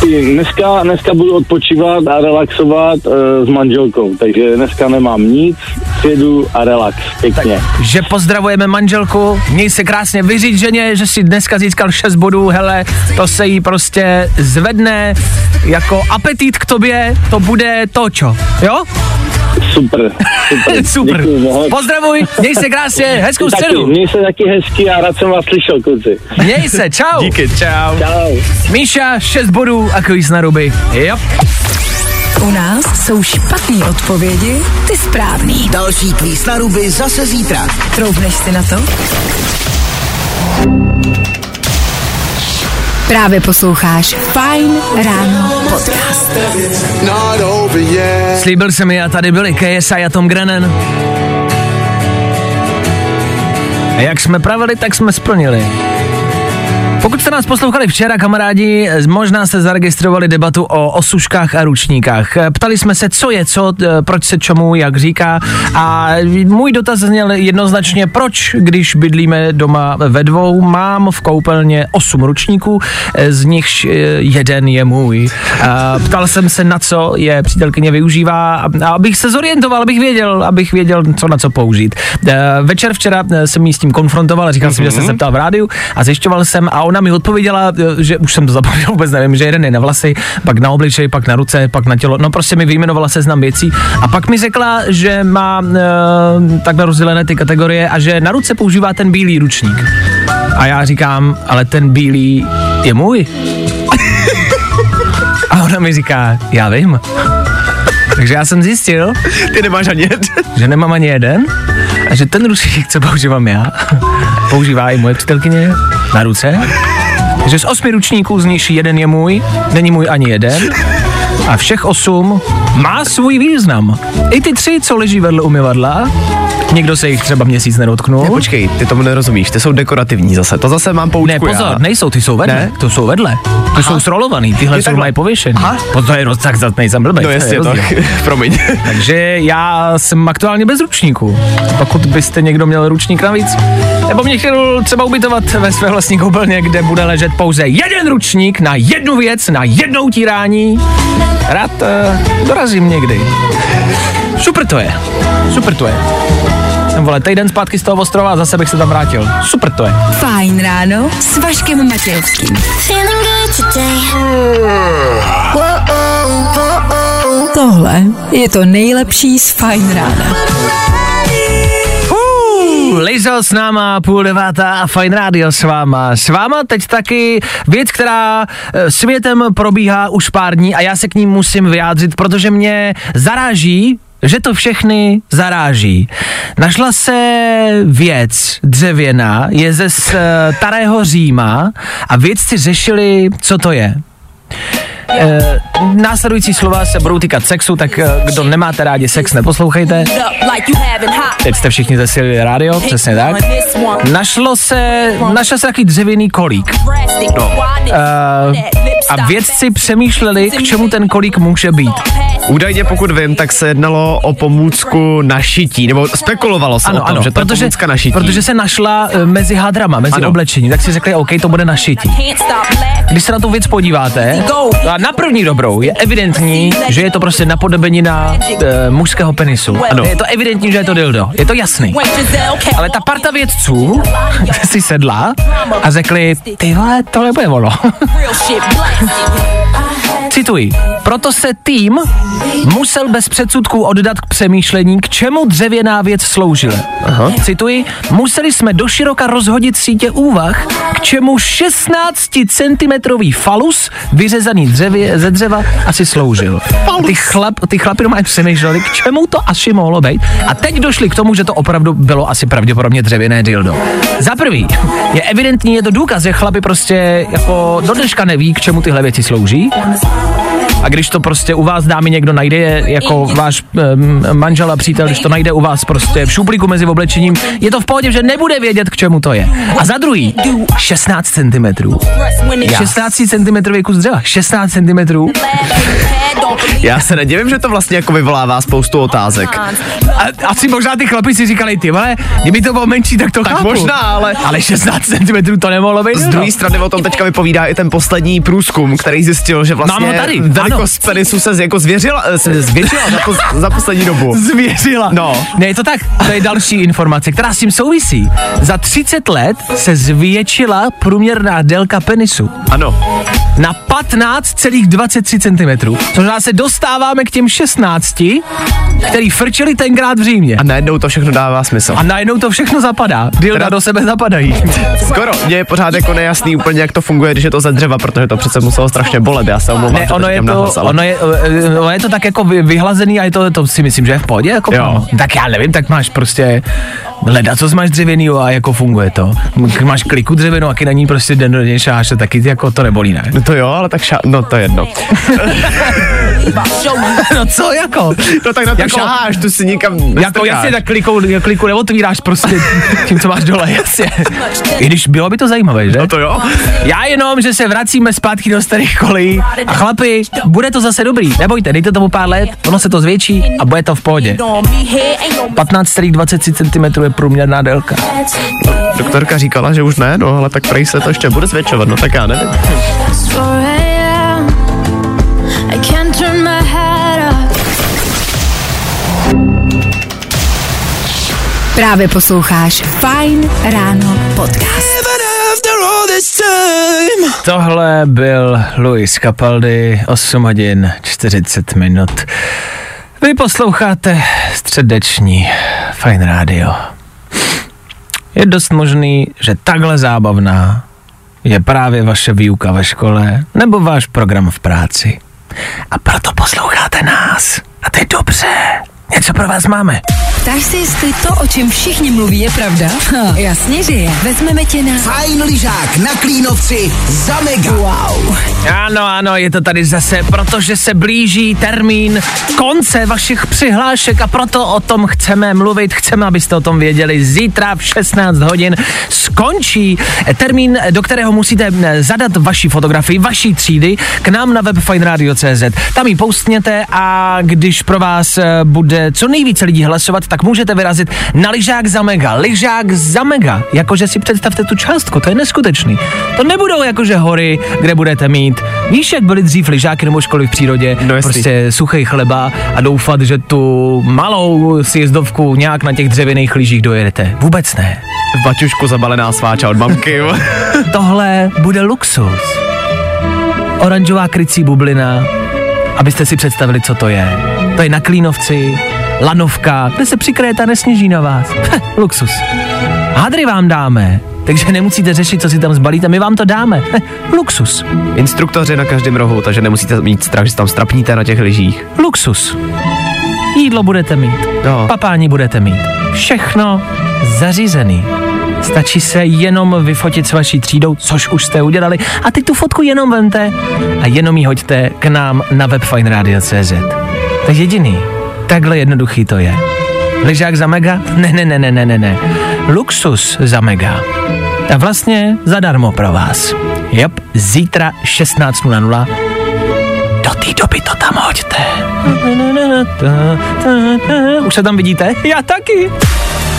Ty, Dneska, dneska budu odpočívat a relaxovat uh, s manželkou, takže dneska nemám nic, přijedu a relax, pěkně. Že pozdravujeme manželku, měj se krásně vyříct ženě, že si dneska získal 6 bodů, hele, to se jí prostě zvedne jako apetit k tobě, to bude to, čo, jo? Super, super. Super. Děkuju moc. Pozdravuj, měj se krásně, hezkou Taky, středu. měj se taky hezky a rád jsem vás slyšel, kluci. Měj se, čau. Díky, čau. Čau. Míša, 6 bodů a kvíz na ruby. Jo. U nás jsou špatné odpovědi, ty správný. Další kvíz na ruby zase zítra. Troubneš si na to? Právě posloucháš Fine Ráno podcast. Slíbil jsem mi a tady byli KSI a Tom Grennan. A jak jsme pravili, tak jsme splnili. Pokud jste nás poslouchali včera, kamarádi, možná jste zaregistrovali debatu o osuškách a ručníkách. Ptali jsme se, co je co, eh, proč se čemu, jak říká. A můj dotaz zněl jednoznačně, proč, když bydlíme doma ve dvou, mám v koupelně osm ručníků, eh, z nichž eh, jeden je můj. A ptal jsem se, na co je přítelkyně využívá, a abych se zorientoval, abych věděl, abych věděl, co na co použít. Večer včera jsem jí s tím konfrontoval, říkal jsem, že jsem se ptal v rádiu a zjišťoval jsem a ona mi odpověděla, eh, že už jsem to zapomněl, vůbec nevím, že jeden je na vlasy, pak na obličej, pak na ruce, pak na tělo, no prostě mi vyjmenovala seznam věcí a pak mi řekla, že má e, takhle rozdělené ty kategorie a že na ruce používá ten bílý ručník. A já říkám, ale ten bílý je můj. A ona mi říká, já vím. Takže já jsem zjistil, Ty nemáš ani jeden. že nemám ani jeden a že ten ručník, co používám já, používá i moje přítelkyně na ruce. Že z osmi ručníků z nich jeden je můj, není můj ani jeden a všech osm má svůj význam. I ty tři, co leží vedle umyvadla, někdo se jich třeba měsíc nedotknul. Ne, počkej, ty tomu nerozumíš, ty jsou dekorativní zase. To zase mám poučku Ne, pozor, já. nejsou, ty jsou vedle. Ne? To jsou vedle. Ty jsou srolovaný, tyhle Ty jsou mají pověšený. Aha. To je roz, tak zase nejsem blbej. No to je jasně, to, promiň. Takže já jsem aktuálně bez ručníku. Pokud byste někdo měl ručník navíc, nebo mě chtěl třeba ubytovat ve své vlastní koupelně, kde bude ležet pouze jeden ručník na jednu věc, na jedno utírání, rád uh, dorazím někdy. Super to je. Super to je. Jsem vole, týden zpátky z toho ostrova a zase bych se tam vrátil. Super to je. Fajn ráno s Vaškem Matějovským. Tohle je to nejlepší z Fajn rána. Lizo s náma, půl devátá a Fine Radio s váma. S váma teď taky věc, která eh, světem probíhá už pár dní a já se k ní musím vyjádřit, protože mě zaráží, že to všechny zaráží. Našla se věc dřevěná, je ze starého Říma a vědci řešili, co to je. E, následující slova se budou týkat sexu, tak e, kdo nemáte rádi sex, neposlouchejte. Teď jste všichni zesílili rádio, přesně tak. Našlo se, našel se takový dřevěný kolík. No. Uh, a vědci přemýšleli, k čemu ten kolík může být. Údajně, pokud vím, tak se jednalo o pomůcku na šití, nebo spekulovalo se Ano, o tom, ano, že to protože, je pomůcka na šití. protože se našla eh, mezi hadrama, mezi Ano. oblečení, tak si řekli, OK, to bude na šití. Když se na tu věc podíváte, a na první dobrou je evidentní, že je to prostě napodobenina e, mužského penisu. Ano. Je to evidentní, že je to dildo. Je to jasný. Ale ta parta vědců si sedla a řekli, ty vole, tohle bude ono. Cituji. Proto se tým musel bez předsudků oddat k přemýšlení, k čemu dřevěná věc sloužila. Aha. Cituji. Museli jsme doširoka rozhodit sítě úvah, k čemu 16 centimetrový falus vyřezaný dřevě, ze dřeva asi sloužil. Ty, chlap, ty chlapi doma přemýšleli, k čemu to asi mohlo být. A teď došli k tomu, že to opravdu bylo asi pravděpodobně dřevěné dildo. Za prvý, je evidentní, je to důkaz, že chlapi prostě jako do dneška neví, k čemu tyhle věci slouží. A když to prostě u vás dámy někdo najde, je jako váš um, manžel a přítel, když to najde u vás prostě v šuplíku mezi oblečením, je to v pohodě, že nebude vědět, k čemu to je. A za druhý, 16 cm. 16 cm kus dřeva. 16 cm. Já se nedivím, že to vlastně jako vyvolává spoustu otázek. A, asi možná ty chlapi si říkali, ty vole, kdyby to bylo menší, tak to Tak chápu. možná, ale- Ale 16 cm to nemohlo být. Z no. druhé strany o tom teďka vypovídá i ten poslední průzkum, který zjistil, že vlastně Mám ho tady, velikost penisu se jako zvěřila, eh, se zvětšila za, pos, za poslední dobu. Zvěřila. No. Ne, je to tak. To je další informace, která s tím souvisí. Za 30 let se zvětšila průměrná délka penisu Ano. Na 15,23 cm. To znamená, se dostáváme k těm 16, který frčeli tenkrát v Římě. A najednou to všechno dává smysl. A najednou to všechno zapadá. Dilda Teda- do sebe zapadají. Skoro, mně je pořád jako nejasný úplně, jak to funguje, když je to ze dřeva, protože to přece muselo strašně bolet, já se omlouvám, Ne, ono to je to, nahlas, ale- ono je, eh, ono je to tak jako vy- vyhlazený a je to, to si myslím, že je v pohodě. Jako, Jo. no. Tak já nevím, tak máš prostě leda, co máš dřevěnýho a jako funguje to. Máš kliku dřevěnou a na ní prostě den do něj šáš, a taky jako to nebolí, ne? To jo, ale tak šá... No to je jedno. no co jako? No tak na to Jako- šáháš, tu si nikam Jako jasně, tak klikou, kliku neotvíráš prostě tím, co máš dole, jasně. I když bylo by to zajímavé, že? No to jo. Já jenom, že se vracíme zpátky do starých kolejí a chlapi, bude to zase dobrý. Nebojte, dejte tomu pár let, ono se to zvětší a bude to v pohodě. 15,23 cm je průměrná délka. Doktorka říkala, že už ne, no ale tak prej se to ještě bude zvětšovat, no tak já nevím. It's 4 a.m. I can't turn my head up. Právě posloucháš Fine Ráno podcast. Tohle byl Luis Capaldi, 8 hodin 40 minut. Vy posloucháte středeční Fine Radio. Je dost možný, že takhle zábavná je právě vaše výuka ve škole nebo váš program v práci. A proto posloucháte nás. A to je dobře. Něco pro vás máme. Ptáš se, jestli to, o čem všichni mluví, je pravda? Ha, jasně, že je. Vezmeme tě na... Fajn lyžák na Klínovci za mega. Wow. Ano, ano, je to tady zase, protože se blíží termín konce vašich přihlášek a proto o tom chceme mluvit, chceme, abyste o tom věděli. Zítra v 16 hodin skončí termín, do kterého musíte zadat vaši fotografii, vaší třídy k nám na web fineradio.cz. Tam ji postněte a když pro vás eh, bude co nejvíce lidí hlasovat, tak můžete vyrazit na lyžák za mega. Lyžák za mega. Jakože si představte tu částku, to je neskutečný. To nebudou jakože hory, kde budete mít. Víš, jak byly dřív lyžáky nebo školy v přírodě? No prostě suchý chleba a doufat, že tu malou sjezdovku nějak na těch dřevěných lyžích dojedete. Vůbec ne. V baťušku zabalená sváča od mamky. Tohle bude luxus. Oranžová krycí bublina, abyste si představili, co to je. To je na Klínovci, lanovka, kde se přikryjete a nesněží na vás. Luxus. Hadry vám dáme, takže nemusíte řešit, co si tam zbalíte, my vám to dáme. Luxus. Instruktoři na každém rohu, takže nemusíte mít strach, že tam strapníte na těch lyžích. Luxus. Jídlo budete mít, No. papání budete mít. Všechno zařízený. Stačí se jenom vyfotit s vaší třídou, což už jste udělali, a teď tu fotku jenom vemte a jenom ji hoďte k nám na web fineradio.cz. To je jediný. Takhle jednoduchý to je. Lyžák za mega? Ne, ne, ne, ne, ne, ne, ne. Luxus za mega. A vlastně zadarmo pro vás. Jop, zítra 16.00 do té doby to tam hoďte. Už se tam vidíte? Já taky.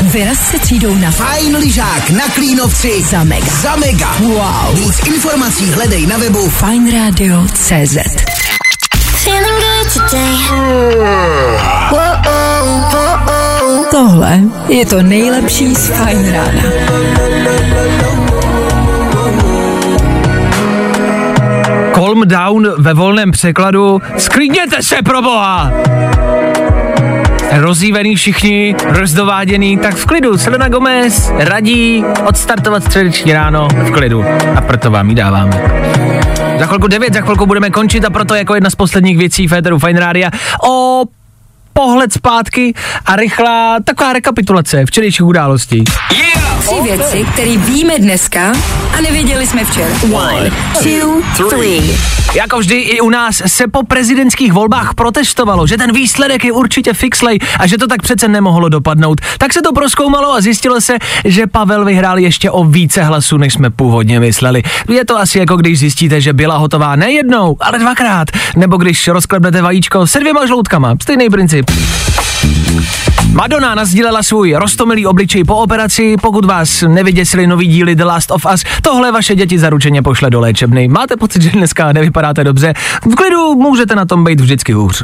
Vyraz se třídou na Fajn lyžák na Klínovci za mega. za mega. Wow. Víc informací hledej na webu today. Tohle je to nejlepší z Fine Rána. Calm down ve volném překladu. Sklidněte se pro boha! Rozjívený všichni, rozdováděný, tak v klidu. Selena Gomez radí odstartovat středeční ráno v klidu. A proto vám ji dáváme. Za chvilku 9, za chvilku budeme končit a proto jako jedna z posledních věcí Féteru Fine Rádia o pohled zpátky a rychlá taková rekapitulace včerejších událostí. Tři věci, které víme dneska a nevěděli jsme včera. One, two, three. Jako vždy i u nás se po prezidentských volbách protestovalo, že ten výsledek je určitě fixlej a že to tak přece nemohlo dopadnout. Tak se to proskoumalo a zjistilo se, že Pavel vyhrál ještě o více hlasů, než jsme původně mysleli. Je to asi jako když zjistíte, že byla hotová ne jednou, ale dvakrát. Nebo když rozklepnete vajíčko se dvěma žloutkama. Stejný princip. Madonna nazdílela svůj rostomilý obličej po operaci, pokud vás nevyděsili nový díly The Last of Us, tohle vaše děti zaručeně pošle do léčebny. Máte pocit, že dneska nevypadáte dobře? V klidu můžete na tom být vždycky hůř.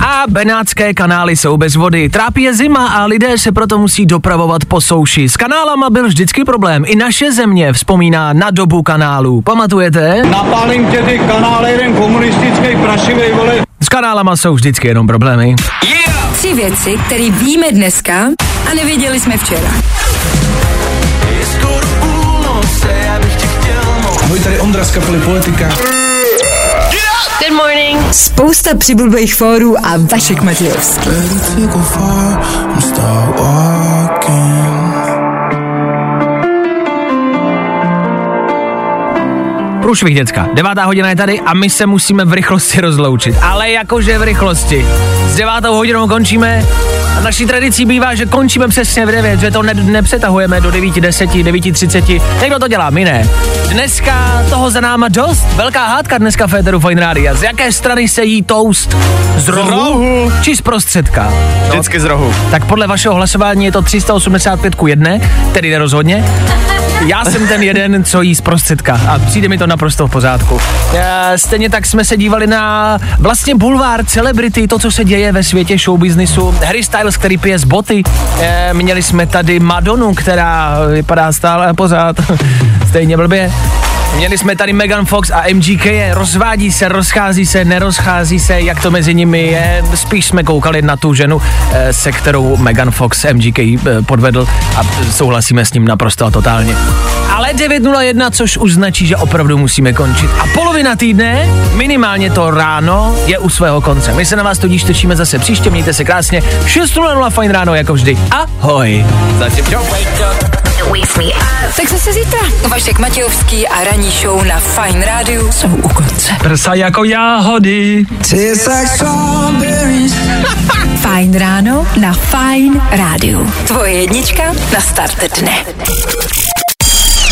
A benátské kanály jsou bez vody. Trápí je zima a lidé se proto musí dopravovat po souši. S kanálama byl vždycky problém. I naše země vzpomíná na dobu kanálů. Pamatujete? Napálím tě ty kanály, jeden komunistický prašivej, vole. S kanálama jsou vždycky jenom problémy. Tři věci, které víme dneska a nevěděli jsme včera. Ahoj, tady Ondra z kapely Poetika. Good morning. Spousta přibulbých fórů a Vašek Matějovský. Průšvih, děcka. Devátá hodina je tady a my se musíme v rychlosti rozloučit. Ale jakože v rychlosti. S devátou hodinou končíme a naší tradicí bývá, že končíme přesně v 9, že to ne- nepřetahujeme do 9, 10, 9, 30. Někdo to dělá, my ne. Dneska toho za náma dost. Velká hádka dneska Féteru Fine Rádia. Z jaké strany se jí toast? Z rohu? rohu. Či z prostředka? No, Vždycky z rohu. tak podle vašeho hlasování je to 385 ku 1, tedy nerozhodně. Já jsem ten jeden, co jí z prostředka a přijde mi to naprosto v pořádku. E, stejně tak jsme se dívali na vlastně bulvár celebrity, to, co se děje ve světě showbiznisu. Harry Styles, který pije z boty. E, měli jsme tady Madonu, která vypadá stále pořád stejně blbě. Měli jsme tady Megan Fox a MGK, rozvádí se, rozchází se, nerozchází se, jak to mezi nimi je. Spíš jsme koukali na tu ženu, eh, se kterou Megan Fox MGK eh, podvedl a souhlasíme s ním naprosto a totálně. Ale 9.01, což už značí, že opravdu musíme končit. A polovina týdne, minimálně to ráno, je u svého konce. My se na vás tudíž těšíme zase příště, mějte se krásně. 6.00 fajn ráno jako vždy. Ahoj. Zatím čau. Tak zase zítra. Vašek Matějovský a ranní show na Fine Radio jsou u konce. Prsa jako jáhody. Fajn ráno na Fine Radio. Tvoje jednička na start dne.